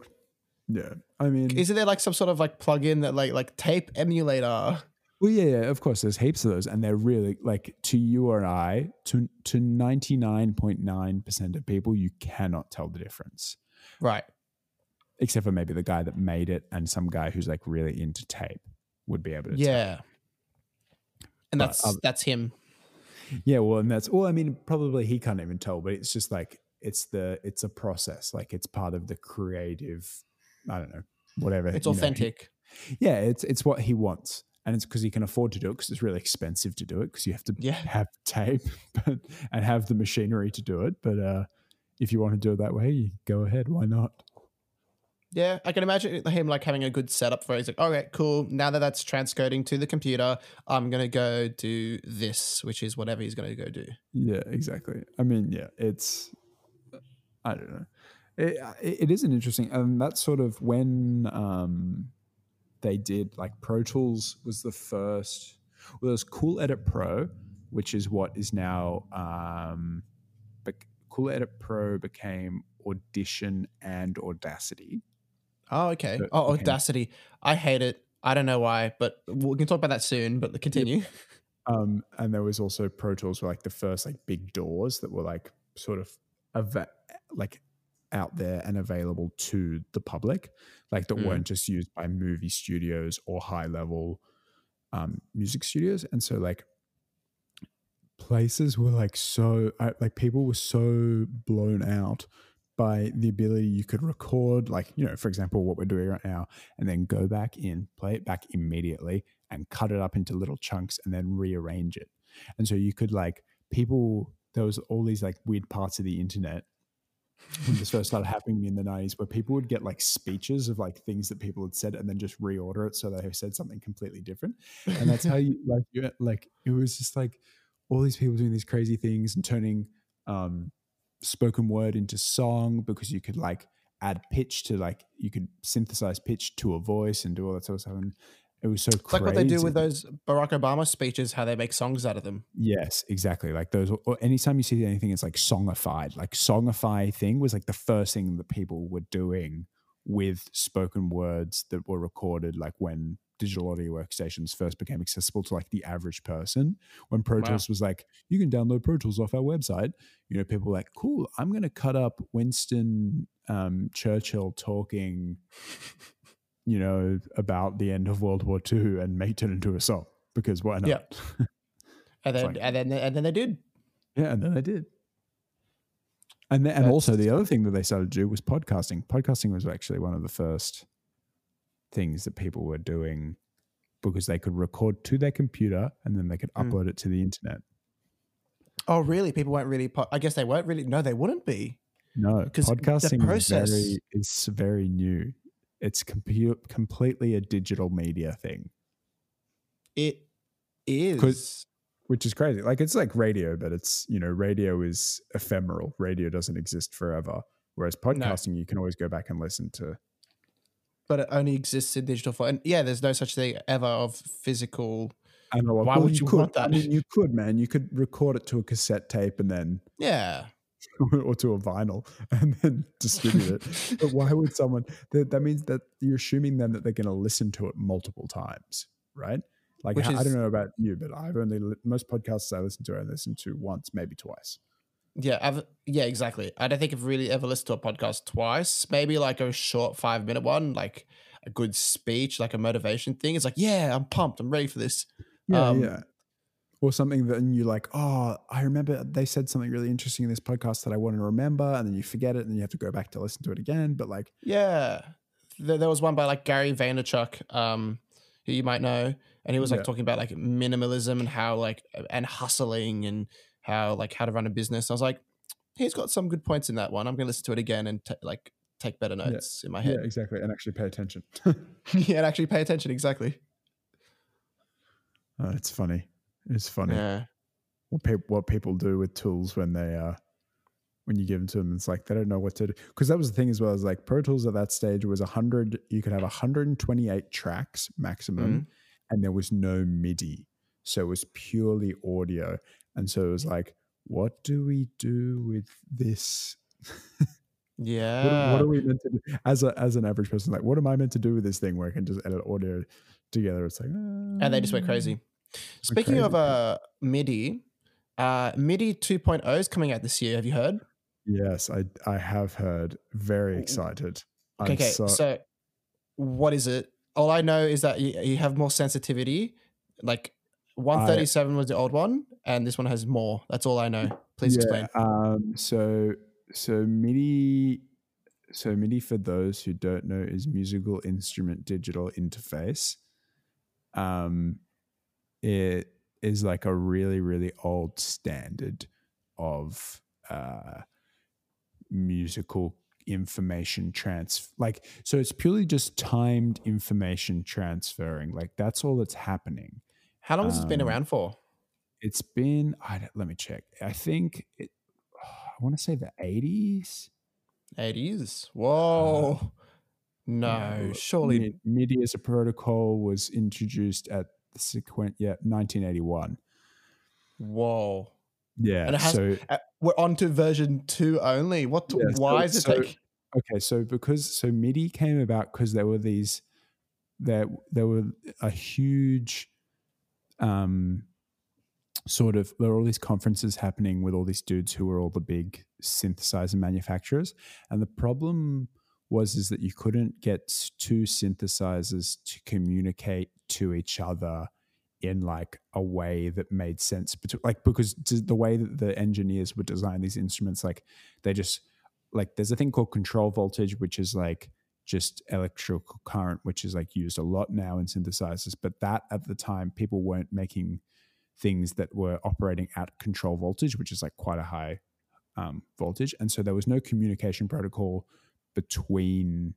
yeah. I mean Isn't there like some sort of like plug-in that like like tape emulator? Well yeah, yeah, of course there's heaps of those and they're really like to you or I, to to ninety nine point nine percent of people, you cannot tell the difference. Right. Except for maybe the guy that made it and some guy who's like really into tape would be able to tell. Yeah. And But that's other- that's him. Yeah, well, and that's well. I mean, probably he can't even tell, but it's just like it's the it's a process. Like it's part of the creative. I don't know, whatever. It's you know, he- authentic. yeah, it's it's what he wants, and it's because he can afford to do it because it's really expensive to do it because you have to Yeah. have tape but, and have the machinery to do it. But uh, if you want to do it that way, go ahead. Why not? Yeah, I can imagine him like having a good setup for it. He's like, all right, cool. Now that that's transcoding to the computer, I'm gonna go do this, which is whatever he's gonna go do. Yeah, exactly. I mean, yeah, it's I don't know. It, it is an interesting, and that's sort of when um, they did like Pro Tools was the first. Well, there's Cool Edit Pro, which is what is now um, Cool Edit Pro became Audition and Audacity. Oh, okay. So- oh. Audacity. I hate it. I don't know why, but we can talk about that soon. But continue. Um, and there was also Pro Tools were like the first like big DAWs that were like sort of ava- like out there and available to the public, like that Mm. weren't just used by movie studios or high level um, music studios. And so like places were like so uh, like people were so blown out by the ability you could record like you know for example what we're doing right now and then go back in play it back immediately and cut it up into little chunks and then rearrange it. And so you could like people there was all these like weird parts of the internet when this first started happening in the 90s where people would get like speeches of like things that people had said and then just reorder it so they said something completely different. And that's how you like you like it was just like all these people doing these crazy things and turning um spoken word into song because you could like add pitch to like you could synthesize pitch to a voice and do all that sort of stuff and it was so It's like what they do with those Barack Obama speeches, how they make songs out of them. Yes, exactly. Like those. Or anytime you see anything, it's like songified. Like songify thing was like the first thing that people were doing with spoken words that were recorded. Like when digital audio workstations first became accessible to like the average person. When Pro Wow. Tools was like, you can download Pro Tools off our website. You know, people were like, cool. I'm going to cut up Winston um, Churchill talking. You know about the end of World War II and make it into a song because why not? Yeah. And then like- and then and then they did. Yeah, and then they did. And then, and also the other thing that they started to do was podcasting. Podcasting was actually one of the first things that people were doing because they could record to their computer and then they could Mm. upload it to the internet. Oh, really? People weren't really. Po- I guess they weren't really. No, they wouldn't be. No, 'Cause the podcasting process- is very is very new. It's compu- completely a digital media thing. It is. which is crazy. Like it's like radio, but it's you know radio is ephemeral. Radio doesn't exist forever. Whereas podcasting, you can always go back and listen to. But it only exists in digital form. And yeah, there's no such thing ever of physical. I know. Why well, would you could, want that? I mean, you could, man. You could record it to a cassette tape and then, Yeah. or to a vinyl and then distribute it. but why would someone? That, that means that you're assuming then that they're going to listen to it multiple times, right? Like Which I is- don't know about you, but I've only most podcasts I listen to I listen to once, maybe twice. Yeah, I've, yeah, exactly. I don't think I've really ever listened to a podcast twice. Maybe like a short five minute one, like a good speech, like a motivation thing. It's like, yeah, I'm pumped. I'm ready for this. Yeah, Um, yeah. Or something that and you're like, oh, I remember they said something really interesting in this podcast that I want to remember, and then you forget it, and then you have to go back to listen to it again. But like, Yeah. There, there was one by like Gary Vaynerchuk, um, who you might know, and he was like Yeah. talking about like minimalism and how like and hustling and how like how to run a business. I was like, he's got some good points in that one. I'm gonna listen to it again and ta like take better notes in my yeah, head. exactly, and actually pay attention. Yeah, and actually pay attention. Exactly. Oh, it's funny. It's funny Yeah. what people what people do with tools when they uh when you give them to them. It's like they don't know what to do because that was the thing as well. As like Pro Tools at that stage was hundred. You could have 128 tracks maximum, Mm. and there was no MIDI, so it was purely audio. And so it was like, what do we do with this? Yeah. what are we meant to do as a as an average person? Like, what am I meant to do with this thing where I can just edit audio together? It's like, and they just went crazy. Speaking of crazy. uh, MIDI, uh, MIDI 2.0 is coming out this year. Have you heard? Yes, I I have heard. Very excited. Okay, okay. so- So, what is it? All I know is that you, you have more sensitivity. Like 137 was the old one, and this one has more. That's all I know. Please explain. Um, so so MIDI so MIDI for those who don't know is musical instrument digital interface. Um, it is like a really really old standard of uh, musical information transfer like so it's purely just timed information transferring like that's all that's happening How long has this been um, around for? It's been I let me check. I think it, I want to say the 80s. 80s. Whoa. no, Yeah, surely. Mi- MIDI as a protocol was introduced at the sequent yeah 1981. Whoa. Yeah. And it has- so Uh, we're on to version two only. What? Yeah, so- why is it so- take? okay, so because so MIDI came about because there were these there there were a huge um sort of there were all these conferences happening with all these dudes who were all the big synthesizer manufacturers. And the problem was is that you couldn't get two synthesizers to communicate to each other in like a way that made sense like because the way that the engineers would design these instruments like they just like there's a thing called control voltage which is like just electrical current which is like used a lot now in synthesizers. But that at the time people weren't making things that were operating at control voltage which is like quite a high um, voltage. And so there was no communication protocol between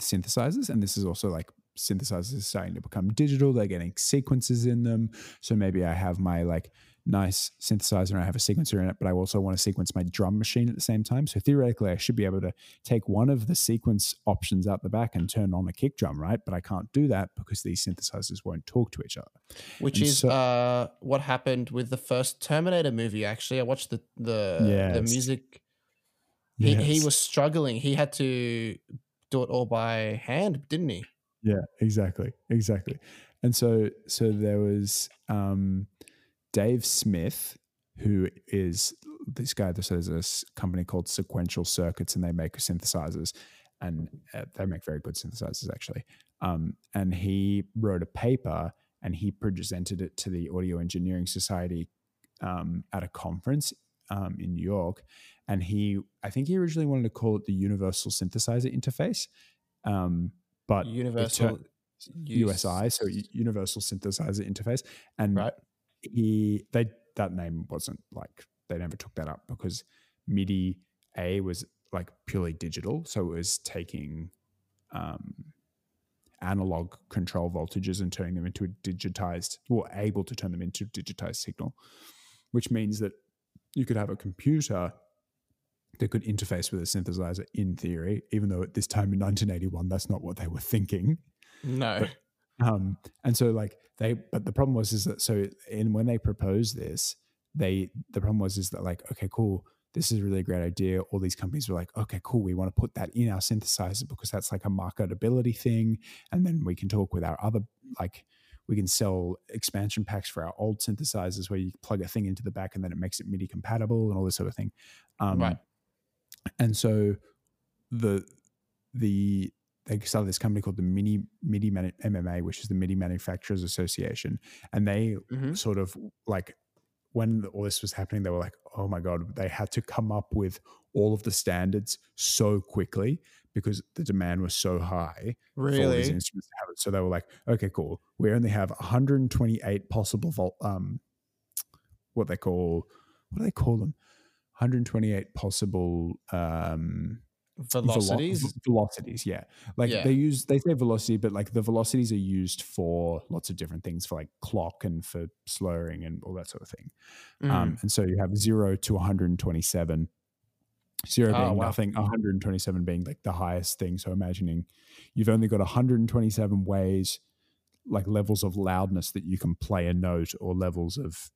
synthesizers. And this is also like synthesizers are starting to become digital they're getting sequences in them so maybe i have my like nice synthesizer and i have a sequencer in it but i also want to sequence my drum machine at the same time so theoretically i should be able to take one of the sequence options out the back and turn on a kick drum right but i can't do that because these synthesizers won't talk to each other Which and is so- uh, what happened with the first Terminator movie. Actually, I watched the the the music. He he was struggling. He had to do it all by hand, didn't he? Yeah, exactly, exactly. And so, so there was um, Dave Smith, who is this guy. So there's a company called Sequential Circuits, and they make synthesizers, and uh, they make very good synthesizers actually. Um, and he wrote a paper, and he presented it to the Audio Engineering Society um, at a conference um, in New York. And he, I think he originally wanted to call it the Universal Synthesizer Interface. Um, but Universal USI, so Universal Synthesizer Interface, and right? he they that name wasn't like they never took that up because MIDI A was like purely digital, so it was taking um, analog control voltages and turning them into a digitized, or able to turn them into digitized signal, which means that you could have a computer that could interface with a synthesizer in theory, even though at this time in 1981, that's not what they were thinking. No. But, um, and so like they, but the problem was is that so in when they proposed this, they the problem was is that like okay, cool, this is a really great idea. All these companies were like, okay, cool, we want to put that in our synthesizer because that's like a marketability thing, and then we can talk with our other like we can sell expansion packs for our old synthesizers where you plug a thing into the back and then it makes it MIDI compatible and all this sort of thing. Um, Right. And so the the they started this company called the Mini MIDI Manu- MMA, which is the MIDI Manufacturers Association, and they Mhm. sort of like when all this was happening, they were like, "Oh my god!" They had to come up with all of the standards so quickly because the demand was so high for all these Really? instruments to have it. So they were like, "Okay, cool. We only have 128 possible vol- um, what they call what do they call them? 128 possible um, velo- Velocities. v- velocities, yeah. Like Yeah. they use they say velocity, but like the velocities are used for lots of different things, for like clock and for slurring and all that sort of thing. Mm. Um, and so you have zero to 127. Zero Oh, being wow. nothing, 127 being like the highest thing. So imagining you've only got 127 ways, like levels of loudness that you can play a note, or levels of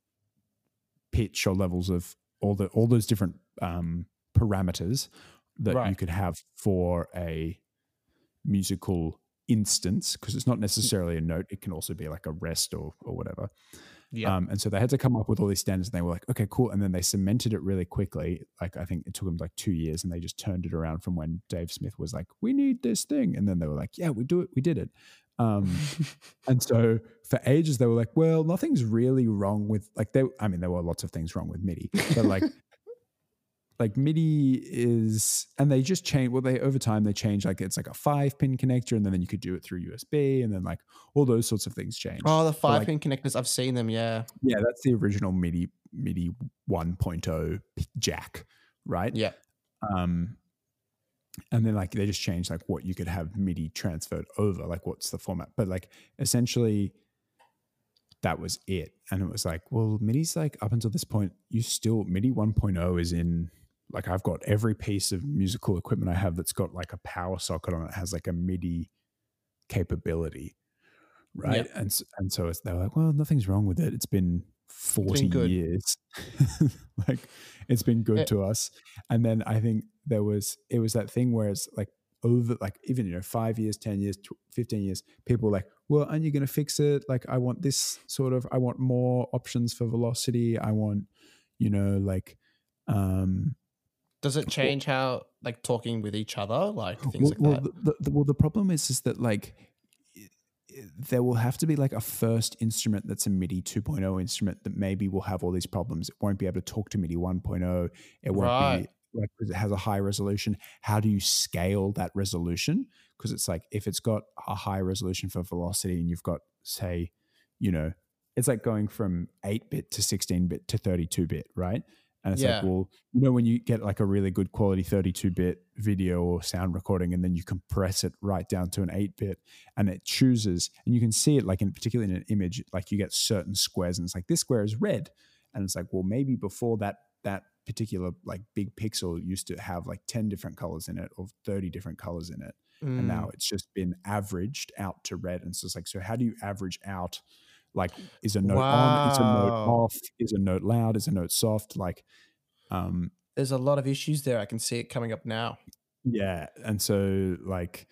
pitch, or levels of all the all those different um, parameters that you could have for a musical instance because it's not necessarily a note it can also be like a rest or or whatever. Yeah. um, and so they had to come up with all these standards and they were like okay cool. And then they cemented it really quickly. Like i think it took them like two years and they just turned it around from when dave smith was like we need this thing. And then they were like yeah we do it we did it um, and so for ages they were like well nothing's really wrong with like they i mean there were lots of things wrong with midi but like like MIDI is, and they just change. Well, they over time they change. Like it's like a five pin connector, and then, then you could do it through USB, and then like all those sorts of things change. oh, the like- five pin connectors. I've seen them. Yeah. Yeah, that's the original MIDI MIDI 1.0 jack, right? Yeah. Um, and then like they just changed like what you could have MIDI transferred over, like what's the format. But like essentially, that was it. And it was like, well, MIDI's like up until this point, you still MIDI 1.0 is in like I've got every piece of musical equipment I have that's got like a power socket on it has like a MIDI capability, right? And and so it's, they're like, well, nothing's wrong with it. It's been forty years, like it's been good to us. And then I think there was it was that thing where it's like over like even you know five years, ten years, fifteen years, people were like, well, aren't you going to fix it? Like I want this sort of, I want more options for velocity. I want, you know, like. um Does it change how like talking with each other, like things well, like well, that? The, the, well, the problem is, is that like there will have to be like a first instrument that's a MIDI 2.0 instrument that maybe will have all these problems. It won't be able to talk to MIDI 1.0. It won't Right. be like it has a high resolution. How do you scale that resolution? Because it's like if it's got a high resolution for velocity and you've got say, you know, it's like going from 8 bit to 16 bit to 32 bit, right? And it's Yeah. like, well, you know, when you get like a really good quality 32 bit video or sound recording, and then you compress it right down to an 8 bit, and it chooses, and you can see it like in particularly in an image, like you get certain squares, and it's like this square is red. And it's like, well, maybe before that, that particular like big pixel used to have like 10 different colors in it or 30 different colors in it. And Mm. now it's just been averaged out to red. And so it's like, so how do you average out? Like, is a note on? Is a note off? Is a note loud? Is a note soft? Like, um, there's a lot of issues there. I can see it coming up now. yeah. And so, like,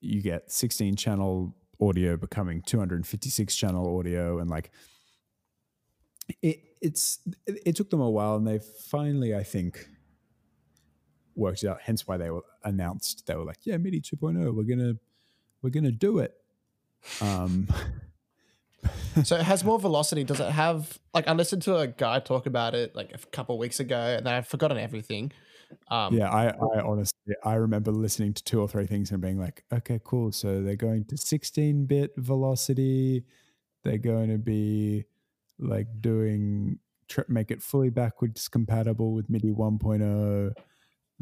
you get 16 channel audio becoming 256 channel audio. And like, it, it's, it, it took them a while and they finally, I think, worked it out. Hence why they were announced, they were like, yeah, MIDI 2.0, we're going to, we're to do it. Um, so it has more velocity. Does it have like I listened to a guy talk about it like a couple weeks ago, and I've forgotten everything. Um, yeah, I, I honestly, I remember listening to two or three things and being like, okay, cool. So they're going to 16 bit velocity. They're going to be like doing, tr- make it fully backwards compatible with MIDI 1.0.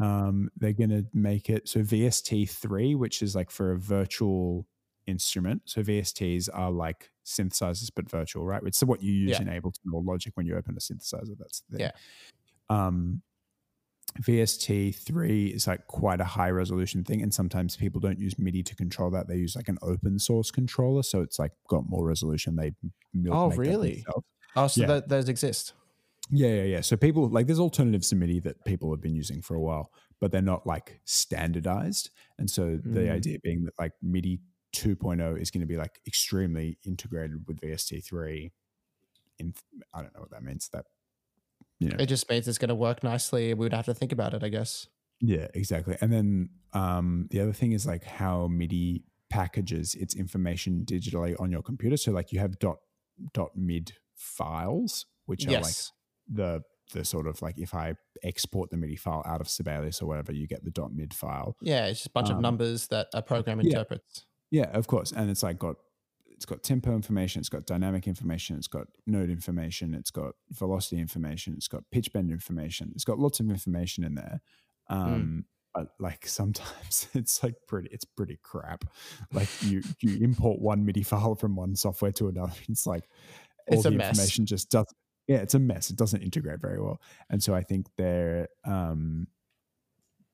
Um, they're going to make it so VST3, which is like for a virtual instrument. So VSTs are like synthesizers but virtual, right? It's what you use Yeah. in Ableton or Logic when you open a synthesizer. That's the thing. Yeah. Um, VST three is like quite a high resolution thing, and sometimes people don't use MIDI to control that. They use like an open source controller, so it's like got more resolution. They Oh, really? Oh, so Yeah. tho- those exist. Yeah, yeah, yeah. So people like there's alternatives to MIDI that people have been using for a while, but they're not like standardized. And so the Mm. idea being that like MIDI 2.0 is going to be like extremely integrated with VST3. In I don't know what that means. That you know, It just means it's going to work nicely. We would have to think about it, I guess. yeah, exactly. And then um, the other thing is like how MIDI packages its information digitally on your computer. So like you have dot dot mid files, which are like the the sort of like if I export the MIDI file out of Sibelius or whatever, you get the dot mid file. yeah, it's just a bunch of um, numbers that a program interprets. Yeah, of course. And it's like got it's got tempo information, it's got dynamic information, it's got note information, it's got velocity information, it's got pitch bend information, it's got lots of information in there. Um but like sometimes it's like pretty it's pretty crap. Like you you import one MIDI file from one software to another. It's like all It's the mess. information just doesn't yeah, it's a mess. It doesn't integrate very well. And so I think they're um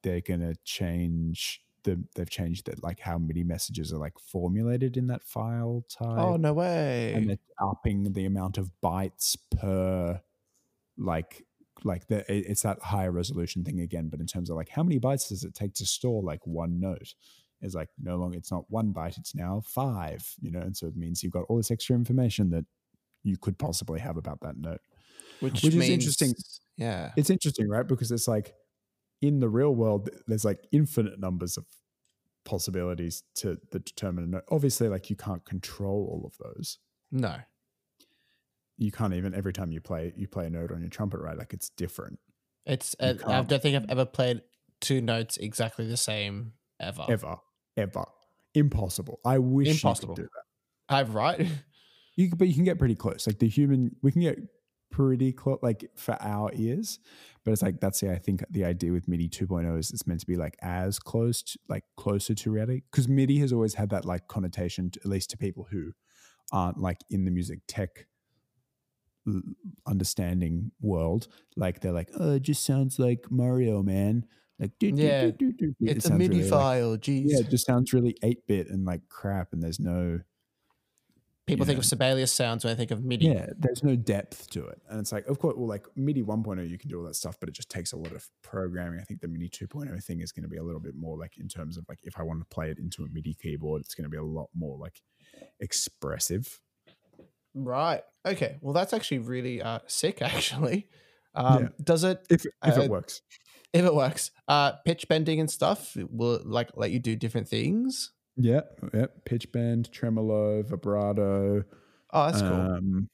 they're gonna change the they've changed that like how MIDI messages are like formulated in that file oh, type. Oh, no way. And they're upping the amount of bytes per like like the it's that higher resolution thing again, but in terms of like how many bytes does it take to store like one note? Is like no longer it's not one byte, it's now five, you know, and so it means you've got all this extra information that you could possibly have about that note. which, which is interesting. Yeah. It's interesting, right? Because it's like in the real world, there's like infinite numbers of possibilities to the determine a note. Obviously, like you can't control all of those. No. You can't even every time you play you play a note on your trumpet, right? Like it's different It's. Uh, I don't think I've ever played two notes exactly the same ever. ever, ever. Impossible. I wish Impossible. you could do that. I've right. You but you can get pretty close. Like the human, we can get pretty close, like for our ears. But it's like that's the I think the idea with MIDI 2.0 is it's meant to be like as close, to, like closer to reality. Because MIDI has always had that like connotation, to, at least to people who aren't like in the music tech understanding world. Like they're like, oh, it just sounds like Mario, man. Like, do, Yeah, do, do, do. It it's a MIDI really, like- file. Jeez. yeah, it just sounds really 8 bit and like crap, and there's no. People think of Sibelius sounds when they think of MIDI. Yeah, there's no depth to it. And it's like, of course, well, like MIDI 1.0, you can do all that stuff, but it just takes a lot of programming. I think the MIDI 2.0 thing is going to be a little bit more like in terms of like if I want to play it into a MIDI keyboard, it's going to be a lot more like expressive. Right. Okay. Well, that's actually really uh, sick. Actually, um, Yeah. does it If if Uh, it works. if it works? Uh, pitch bending and stuff will it, like let you do different things. Yeah, yeah. Pitch bend, tremolo, vibrato, Oh, that's cool. um,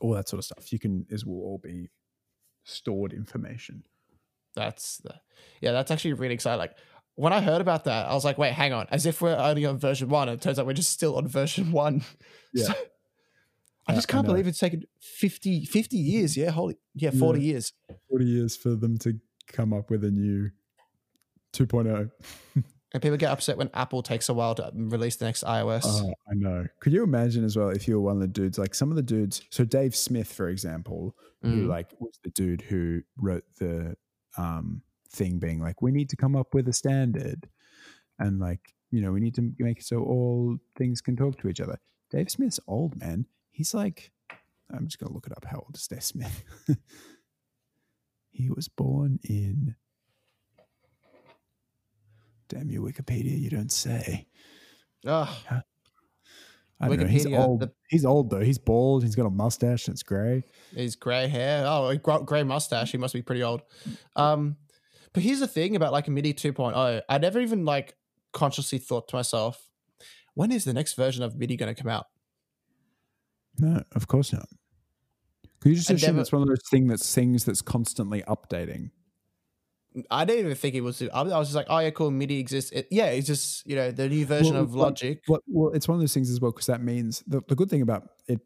all that sort of stuff. You can is will all be stored information. That's the yeah. That's actually really exciting. Like when I heard about that, I was like, wait, hang on. As if we're only on version one. And it turns out we're just still on version one. Yeah. So- I just can't know. believe it's taken 50, 50 years. Yeah, holy yeah, forty years. 40 years for them to come up with a new oh. 2.0. And people get upset when Apple takes a while to release the next iOS. Oh, I know. Could you imagine as well if you were one of the dudes, like some of the dudes? So Dave Smith, for example, who Mm. like was the dude who wrote the um, thing, being like, "We need to come up with a standard, and like you know, we need to make it so all things can talk to each other." Dave Smith's old man. He's like, I'm just gonna look it up. How old is Dave Smith? he was born in. Damn you, Wikipedia! You don't say. Ugh. I don't know. He's Wikipedia, old. the- he's old though. He's bald. He's got a mustache. And it's grey. He's grey hair. Oh, a gr- grey mustache. He must be pretty old. Um, but here's the thing about like a MIDI 2.0. I never even like consciously thought to myself, when is the next version of MIDI going to come out? No, of course not. Could you just I assume never- it's one of those things that's things that's constantly updating? I didn't even think it was. I was just like, oh yeah, cool. MIDI exists. It, yeah, it's just you know the new version Well, of Logic. Well, well, it's one of those things as well because that means the, the good thing about it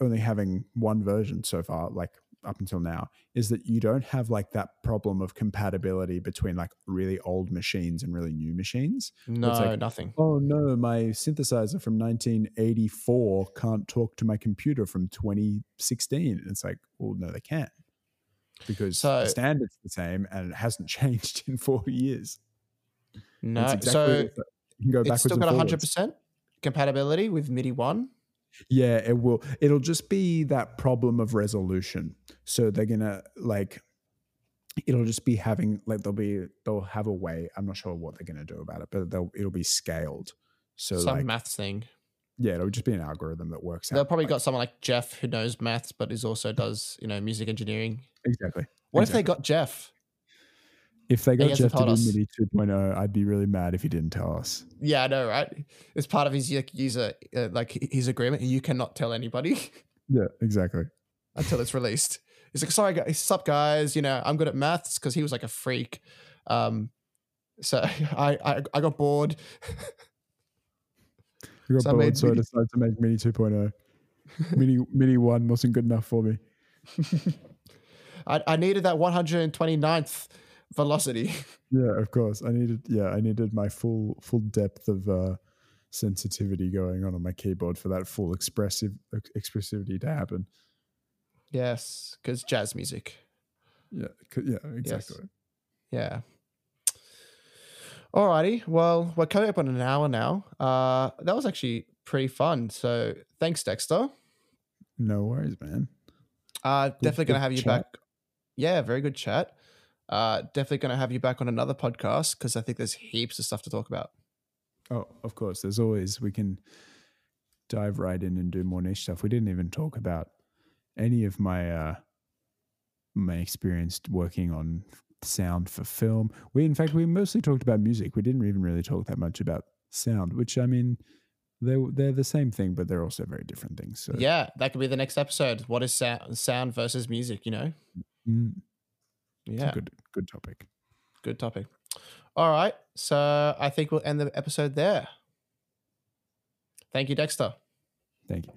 only having one version so far, like up until now is that you don't have like that problem of compatibility between like really old machines and really new machines. No, like- nothing. Oh no, my synthesizer from 1984 can't talk to my computer from 2016. And it's like, well, no, they can. Because So- the standard's the same and it hasn't changed in 40 years. No, exactly so you can go it's still got hundred percent compatibility with MIDI one. Yeah, it will. It'll just be that problem of resolution. So they're gonna like. It'll just be having like they'll be they'll have a way. I'm not sure what they're gonna do about it, but they'll it'll be scaled. So Some like maths thing. Yeah, it'll just be an algorithm that works They've probably like- got someone like Jeff who knows maths, but is also does you know music engineering. exactly. What if they got Jeff? If they got Jeff to do us. MIDI 2.0, I'd be really mad if he didn't tell us. Yeah, I know, right? It's part of his user uh, like his agreement. You cannot tell anybody Yeah, exactly. until it's released. He's like, sorry, guys, sup, guys. You know, I'm good at maths because he was like a freak. Um, so I I, I got bored. You got So I bored, made so I decided to make Mini 2.0. mini MIDI one wasn't good enough for me. I, I needed that 129th velocity. Yeah, of course. I needed yeah, I needed my full full depth of uh sensitivity going on on my keyboard for that full expressive ex- expressivity to happen. yes, because jazz music. Yeah, yeah, exactly. Yeah. Alrighty. Well, we're coming up on an hour now. Uh, that was actually pretty fun. So thanks, Dexter. No worries, man. Uh, definitely gonna have you chat. back. Yeah, very good chat. Uh, definitely gonna have you back on another podcast because I think there's heaps of stuff to talk about. Oh, of course. There's always we can dive right in and do more niche stuff. We didn't even talk about any of my uh my experience working on sound for film. We in fact we mostly talked about music. We didn't even really talk that much about sound, which I mean they're they're the same thing, but they're also very different things. So Yeah, that could be the next episode. What is sound, sound versus music? You know. mm, it's Yeah, a good good topic. good topic. All right, so I think we'll end the episode there. Thank you, Dexter. Thank you.